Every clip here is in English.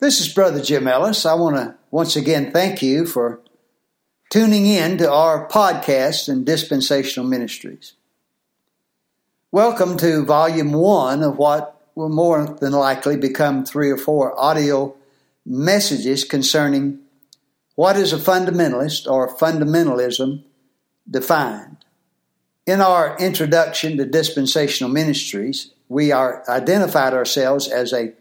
This is Brother Jim Ellis. I want to once again thank you for tuning in to our podcast and dispensational ministries. Welcome to volume one of what will more than likely become three or four audio messages concerning what is a fundamentalist or fundamentalism defined. In our introduction to dispensational ministries, we are identified ourselves as a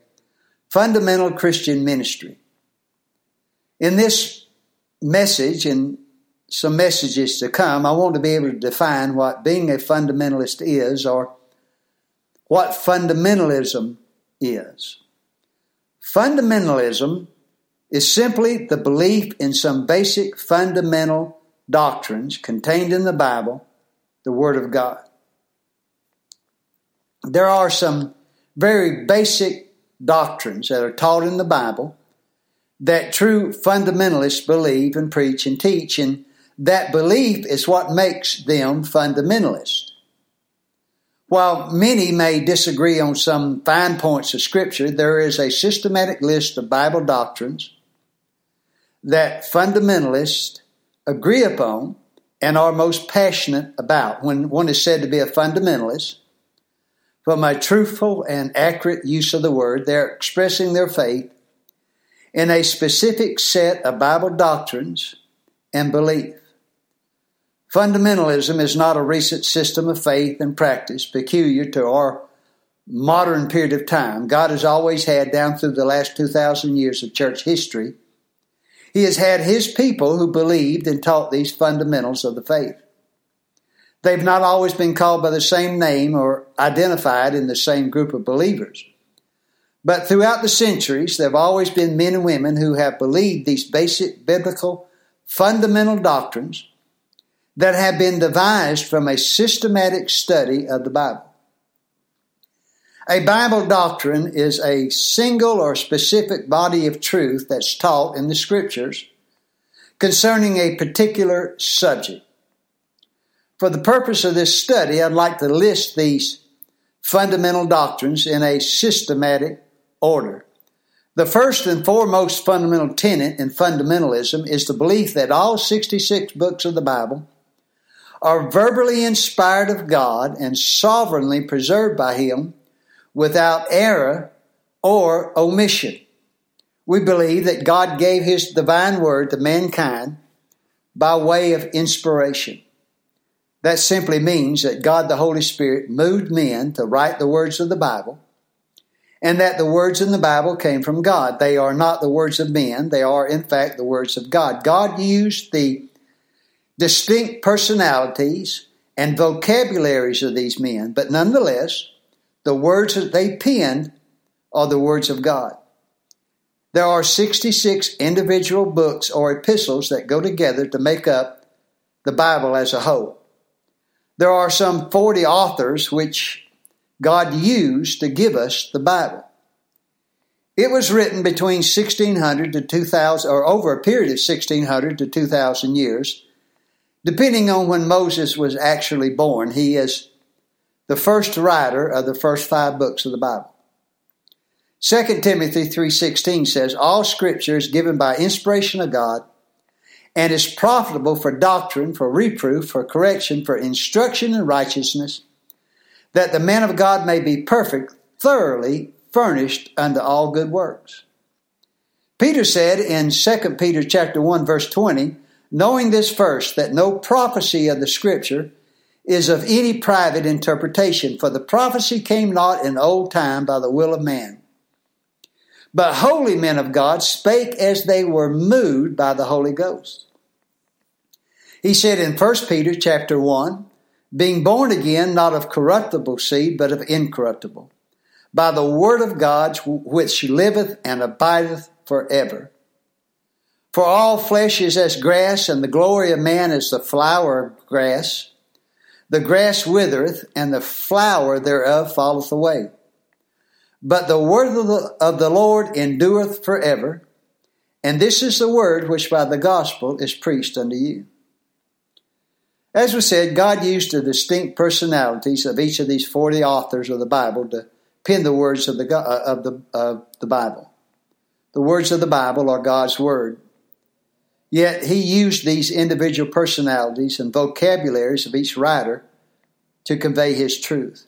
fundamental Christian ministry. In this message and some messages to come, I want to be able to define what being a fundamentalist is or what fundamentalism is. Fundamentalism is simply the belief in some basic fundamental doctrines contained in the Bible, the Word of God. There are some very basic doctrines that are taught in the Bible that true fundamentalists believe and preach and teach, and that belief is what makes them fundamentalists. While many may disagree on some fine points of Scripture, there is a systematic list of Bible doctrines that fundamentalists agree upon and are most passionate about. When one is said to be a fundamentalist, from a truthful and accurate use of the word, they're expressing their faith in a specific set of Bible doctrines and belief. Fundamentalism is not a recent system of faith and practice peculiar to our modern period of time. God has always had, down through the last 2,000 years of church history, He has had His people who believed and taught these fundamentals of the faith. They've not always been called by the same name or identified in the same group of believers. But throughout the centuries, there have always been men and women who have believed these basic biblical fundamental doctrines that have been devised from a systematic study of the Bible. A Bible doctrine is a single or specific body of truth that's taught in the Scriptures concerning a particular subject. For the purpose of this study, I'd like to list these fundamental doctrines in a systematic order. The first and foremost fundamental tenet in fundamentalism is the belief that all 66 books of the Bible are verbally inspired of God and sovereignly preserved by Him without error or omission. We believe that God gave His divine word to mankind by way of inspiration. That simply means that God the Holy Spirit moved men to write the words of the Bible and that the words in the Bible came from God. They are not the words of men, they are in fact the words of God. God used the distinct personalities and vocabularies of these men, but nonetheless, the words that they penned are the words of God. There are 66 individual books or epistles that go together to make up the Bible as a whole. There are some 40 authors which God used to give us the Bible. It was written between 1600 to 2000, or over a period of 1600 to 2000 years, depending on when Moses was actually born. He is the first writer of the first five books of the Bible. 2 Timothy 3:16 says all scripture is given by inspiration of God and is profitable for doctrine, for reproof, for correction, for instruction in righteousness, that the man of God may be perfect, thoroughly furnished unto all good works. Peter said in 2 Peter chapter 1 verse 20, knowing this first, that no prophecy of the Scripture is of any private interpretation, for the prophecy came not in old time by the will of man. But holy men of God spake as they were moved by the Holy Ghost. He said in 1 Peter chapter 1, being born again not of corruptible seed, but of incorruptible, by the word of God which liveth and abideth forever. For all flesh is as grass, and the glory of man is the flower of grass. The grass withereth, and the flower thereof falleth away. But the word of the, of the Lord endureth forever. And this is the word which by the gospel is preached unto you. As we said, God used the distinct personalities of each of these 40 authors of the Bible to pen the words of the, uh, of the, of the Bible. the words of the Bible are God's Word. Yet he used these individual personalities and vocabularies of each writer to convey his truth.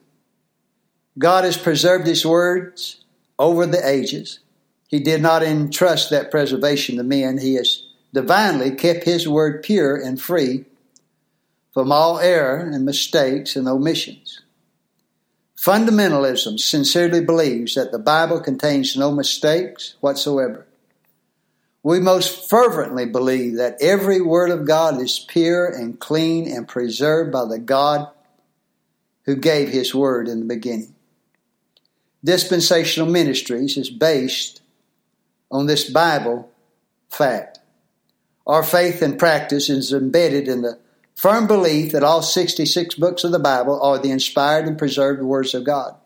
God has preserved his words over the ages. He did not entrust that preservation to men. He has divinely kept his word pure and free from all error and mistakes and omissions. Fundamentalism sincerely believes that the Bible contains no mistakes whatsoever. We most fervently believe that every word of God is pure and clean and preserved by the God who gave his word in the beginning. Dispensational ministries is based on this Bible fact. Our faith and practice is embedded in the firm belief that all 66 books of the Bible are the inspired and preserved words of God.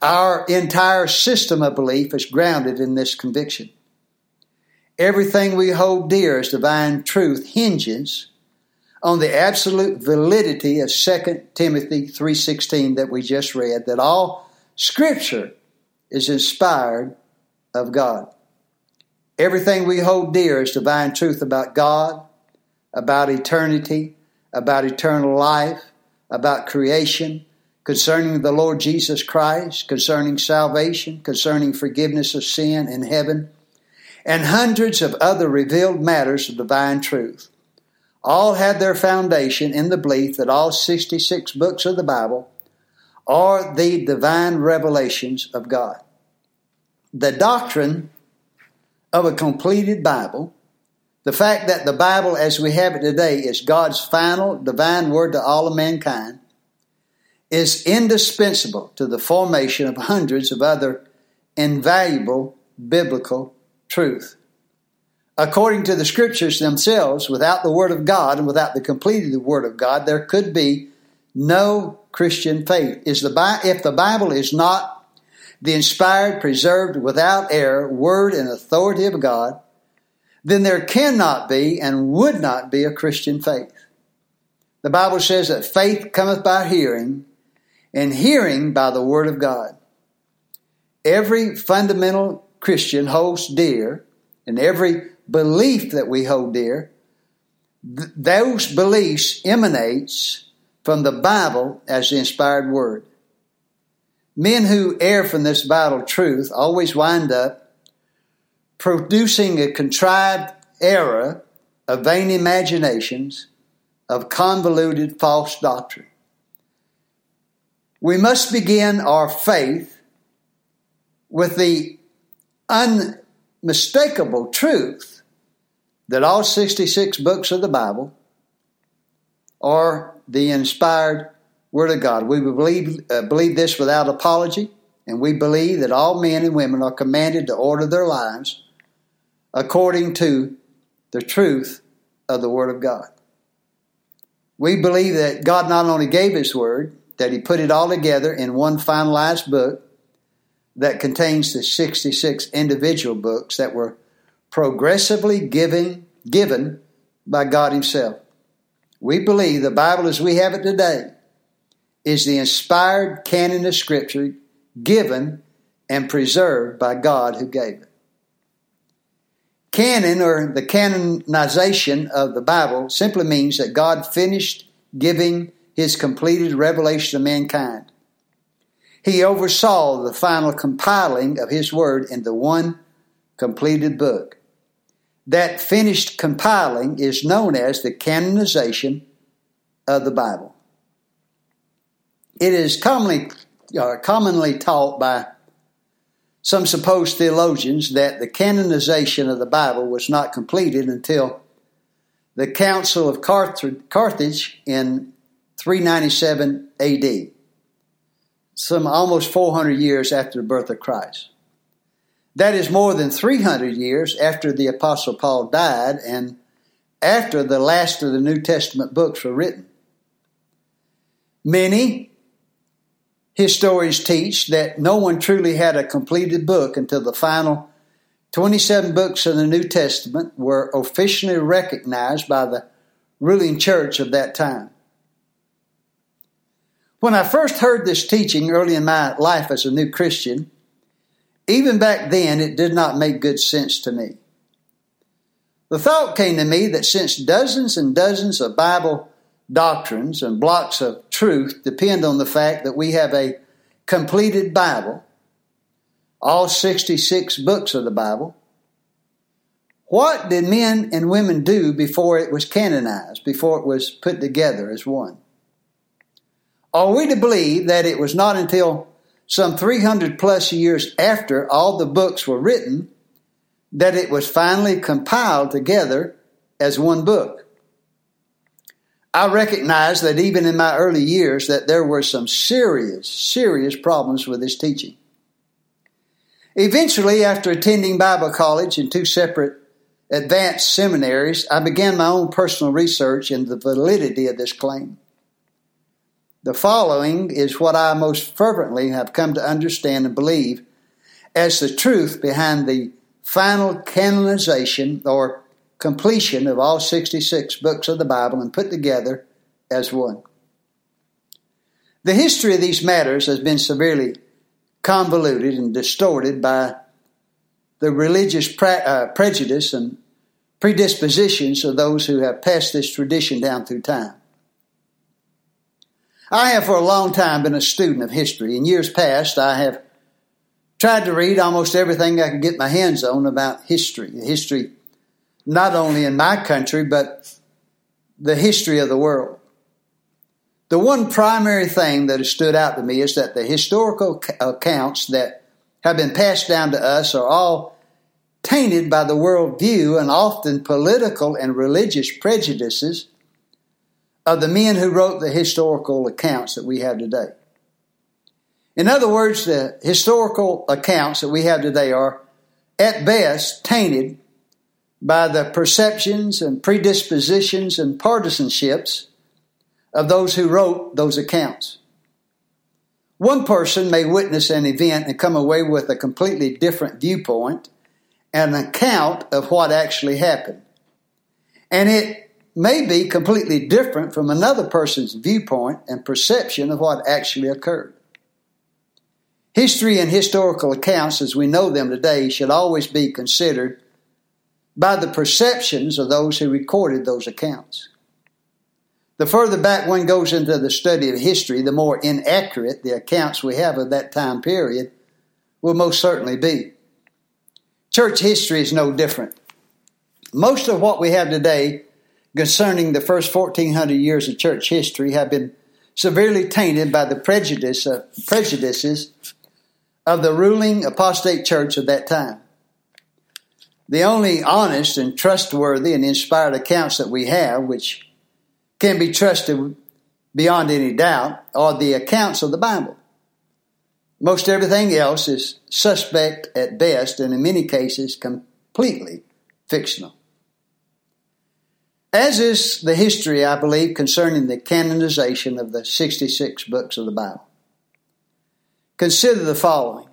Our entire system of belief is grounded in this conviction. Everything we hold dear as divine truth hinges on the absolute validity of 2 Timothy 3:16 that we just read that all scripture is inspired of God. Everything we hold dear as divine truth about God, about eternity, about eternal life, about creation, concerning the Lord Jesus Christ, concerning salvation, concerning forgiveness of sin in heaven, and hundreds of other revealed matters of divine truth. All had their foundation in the belief that all 66 books of the Bible are the divine revelations of God. The doctrine of a completed Bible the fact that the Bible as we have it today is God's final divine word to all of mankind is indispensable to the formation of hundreds of other invaluable biblical truth. According to the scriptures themselves, without the Word of God and without the completed Word of God, there could be no Christian faith. Is the if the Bible is not the inspired, preserved, without error Word and authority of God, then there cannot be and would not be a Christian faith. The Bible says that faith cometh by hearing, and hearing by the Word of God. Every fundamental Christian holds dear, and every belief that we hold dear, th- those beliefs emanates from the Bible as the inspired Word. Men who err from this vital truth always wind up producing a contrived error of vain imaginations, of convoluted false doctrine. We must begin our faith with the unmistakable truth that all 66 books of the Bible are the inspired Word of God. We believe, uh, believe this without apology, and we believe that all men and women are commanded to order their lives according to the truth of the Word of God. We believe that God not only gave His Word, that He put it all together in one finalized book that contains the 66 individual books that were progressively given, given by God Himself. We believe the Bible as we have it today is the inspired canon of Scripture given and preserved by God who gave it. Canon, or the canonization of the Bible, simply means that God finished giving his completed revelation to mankind. He oversaw the final compiling of his word into one completed book. That finished compiling is known as the canonization of the Bible. It is commonly, uh, commonly taught by some supposed theologians that the canonization of the Bible was not completed until the Council of Carthage in 397 AD, some almost 400 years after the birth of Christ. That is more than 300 years after the Apostle Paul died and after the last of the New Testament books were written. Many historians teach that no one truly had a completed book until the final 27 books of the New Testament were officially recognized by the ruling church of that time. When I first heard this teaching early in my life as a new Christian, even back then, it did not make good sense to me. The thought came to me that since dozens and dozens of Bible doctrines and blocks of truth depend on the fact that we have a completed Bible, all 66 books of the Bible, what did men and women do before it was canonized, before it was put together as one? Are we to believe that it was not until some 300 plus years after all the books were written that it was finally compiled together as one book? I recognize that even in my early years that there were some serious, serious problems with his teaching. Eventually, after attending Bible college in two separate advanced seminaries, I began my own personal research into the validity of this claim. The following is what I most fervently have come to understand and believe as the truth behind the final canonization or completion of all 66 books of the Bible and put together as one. The history of these matters has been severely convoluted and distorted by the religious pre- uh, prejudice and predispositions of those who have passed this tradition down through time. I have for a long time been a student of history. In years past, I have tried to read almost everything I could get my hands on about history. History not only in my country, but the history of the world. The one primary thing that has stood out to me is that the historical accounts that have been passed down to us are all tainted by the worldview and often political and religious prejudices of the men who wrote the historical accounts that we have today. In other words, the historical accounts that we have today are, at best, tainted by the perceptions and predispositions and partisanships of those who wrote those accounts. One person may witness an event and come away with a completely different viewpoint and an account of what actually happened. And it may be completely different from another person's viewpoint and perception of what actually occurred. History and historical accounts as we know them today should always be considered by the perceptions of those who recorded those accounts. The further back one goes into the study of history, the more inaccurate the accounts we have of that time period will most certainly be. Church history is no different. Most of what we have today concerning the first 1400 years of church history have been severely tainted by the prejudice, uh, prejudices of the ruling apostate church of that time. The only honest and trustworthy and inspired accounts that we have, which can be trusted beyond any doubt, are the accounts of the Bible. Most everything else is suspect at best, and in many cases, completely fictional. As is the history, I believe, concerning the canonization of the 66 books of the Bible. Consider the following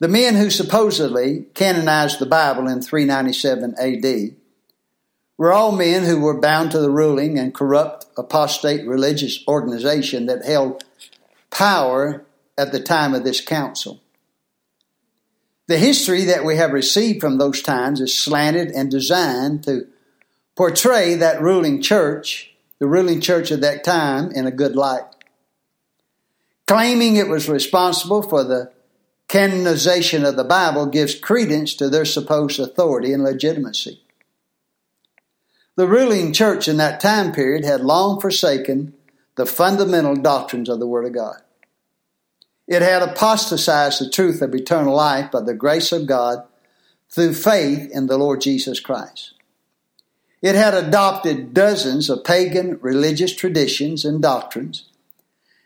the men who supposedly canonized the Bible in 397 AD were all men who were bound to the ruling and corrupt apostate religious organization that held power at the time of this council. The history that we have received from those times is slanted and designed to portray that ruling church, the ruling church of that time, in a good light. Claiming it was responsible for the canonization of the Bible gives credence to their supposed authority and legitimacy. The ruling church in that time period had long forsaken the fundamental doctrines of the Word of God. It had apostatized the truth of eternal life by the grace of God through faith in the Lord Jesus Christ. It had adopted dozens of pagan religious traditions and doctrines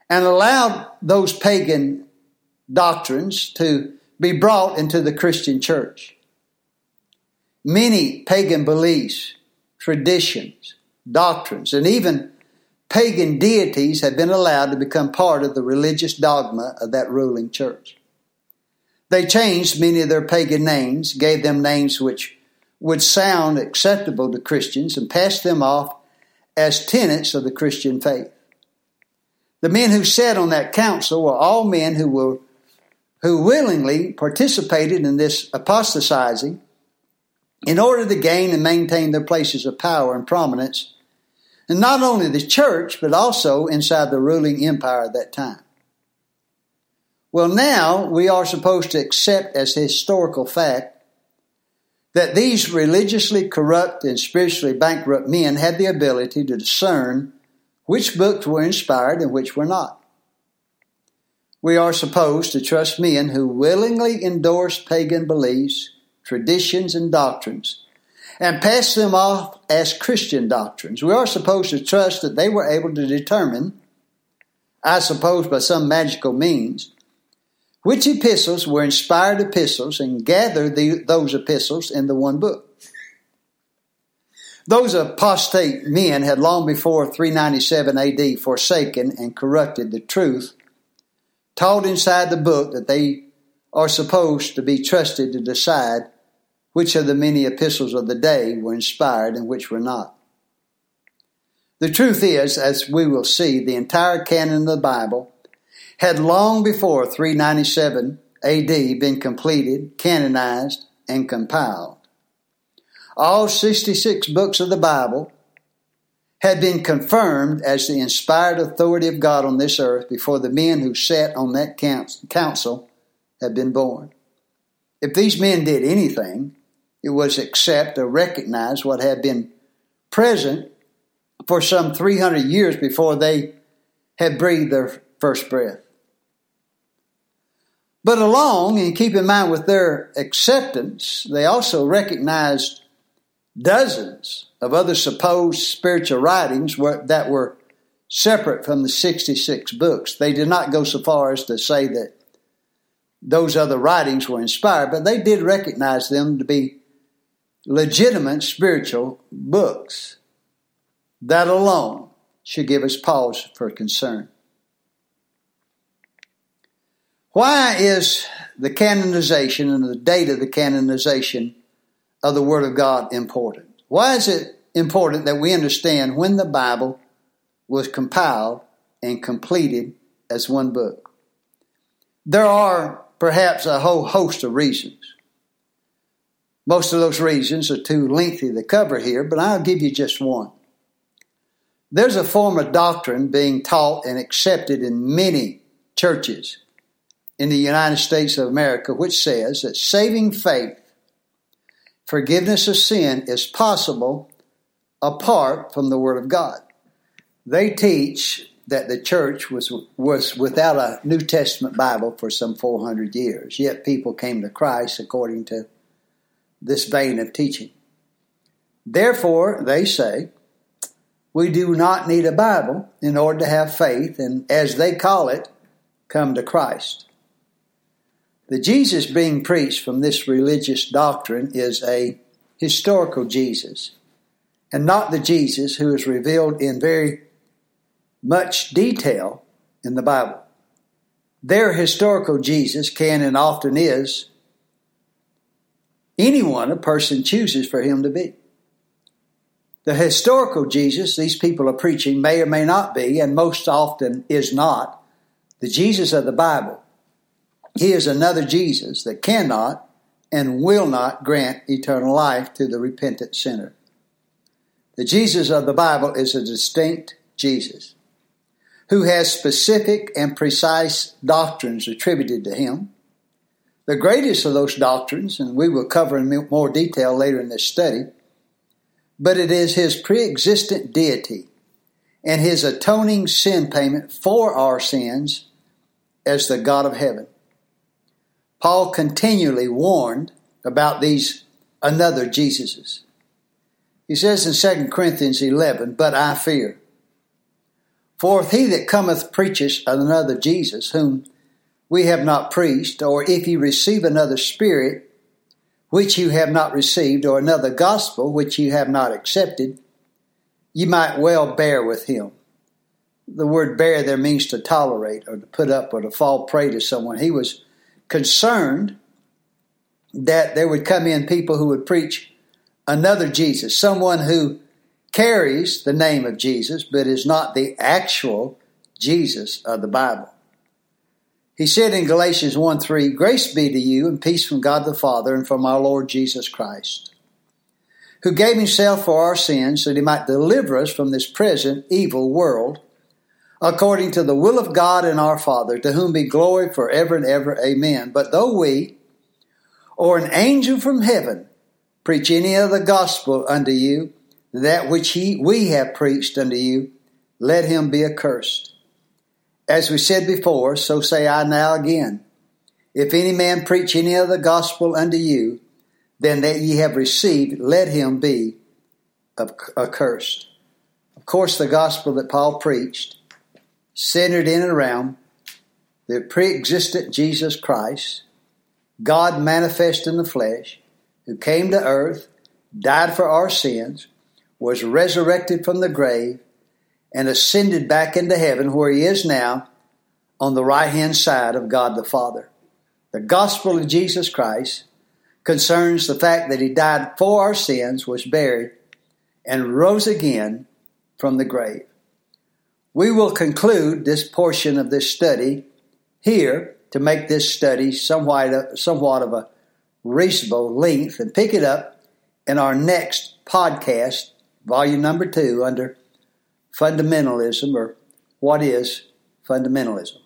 and allowed those pagan doctrines to be brought into the Christian church. Many pagan beliefs, traditions, doctrines, and even pagan deities have been allowed to become part of the religious dogma of that ruling church. They changed many of their pagan names, gave them names which would sound acceptable to Christians, and passed them off as tenets of the Christian faith. The men who sat on that council were all men who were who willingly participated in this apostatizing in order to gain and maintain their places of power and prominence, and not only the church, but also inside the ruling empire at that time. Well, now we are supposed to accept as historical fact that these religiously corrupt and spiritually bankrupt men had the ability to discern which books were inspired and which were not. We are supposed to trust men who willingly endorse pagan beliefs, traditions, and doctrines and pass them off as Christian doctrines. We are supposed to trust that they were able to determine, I suppose by some magical means, which epistles were inspired epistles and gather the, those epistles in the one book. Those apostate men had long before 397 AD forsaken and corrupted the truth taught inside the book that they are supposed to be trusted to decide which of the many epistles of the day were inspired and which were not. The truth is, as we will see, the entire canon of the Bible had long before 397 AD been completed, canonized, and compiled. All 66 books of the Bible had been confirmed as the inspired authority of God on this earth before the men who sat on that council had been born. If these men did anything, it was accept or recognize what had been present for some 300 years before they had breathed their first breath. But along, and keep in mind with their acceptance, they also recognized dozens of other supposed spiritual writings were, that were separate from the 66 books. They did not go so far as to say that those other writings were inspired, but they did recognize them to be legitimate spiritual books. That alone should give us pause for concern. Why is the canonization and the date of the canonization of the Word of God important? Why is it important that we understand when the Bible was compiled and completed as one book? There are perhaps a whole host of reasons. Most of those reasons are too lengthy to cover here, but I'll give you just one. There's a form of doctrine being taught and accepted in many churches in the United States of America, which says that saving faith, forgiveness of sin, is possible apart from the Word of God. They teach that the church was, was without a New Testament Bible for some 400 years, yet people came to Christ according to this vein of teaching. Therefore, they say, we do not need a Bible in order to have faith and, as they call it, come to Christ. The Jesus being preached from this religious doctrine is a historical Jesus, and not the Jesus who is revealed in very much detail in the Bible. Their historical Jesus can and often is anyone a person chooses for him to be. The historical Jesus these people are preaching may or may not be, and most often is not, the Jesus of the Bible. He is another Jesus that cannot and will not grant eternal life to the repentant sinner. The Jesus of the Bible is a distinct Jesus who has specific and precise doctrines attributed to him. The greatest of those doctrines, and we will cover in more detail later in this study, but it is his pre existent deity and his atoning sin payment for our sins as the God of heaven. Paul continually warned about these another Jesuses. He says in 2 Corinthians 11, But I fear. For if he that cometh preacheth another Jesus, whom we have not preached, or if ye receive another spirit, which you have not received, or another gospel, which you have not accepted, ye might well bear with him. The word bear there means to tolerate, or to put up, or to fall prey to someone. He was concerned that there would come in people who would preach another Jesus, someone who carries the name of Jesus but is not the actual Jesus of the Bible. He said in Galatians 1 3, Grace be to you and peace from God the Father and from our Lord Jesus Christ, who gave himself for our sins that he might deliver us from this present evil world, according to the will of God and our Father, to whom be glory forever and ever. Amen. But though we, or an angel from heaven, preach any other gospel unto you, that which he, we have preached unto you, let him be accursed. As we said before, so say I now again. If any man preach any other gospel unto you, than that ye have received, let him be accursed. Of course, the gospel that Paul preached centered in and around the pre existent Jesus Christ, God manifest in the flesh, who came to earth, died for our sins, was resurrected from the grave, and ascended back into heaven where he is now on the right hand side of God the Father. The gospel of Jesus Christ concerns the fact that he died for our sins, was buried, and rose again from the grave. We will conclude this portion of this study here to make this study somewhat, somewhat of a reasonable length and pick it up in our next podcast, volume number two, under fundamentalism or what is fundamentalism.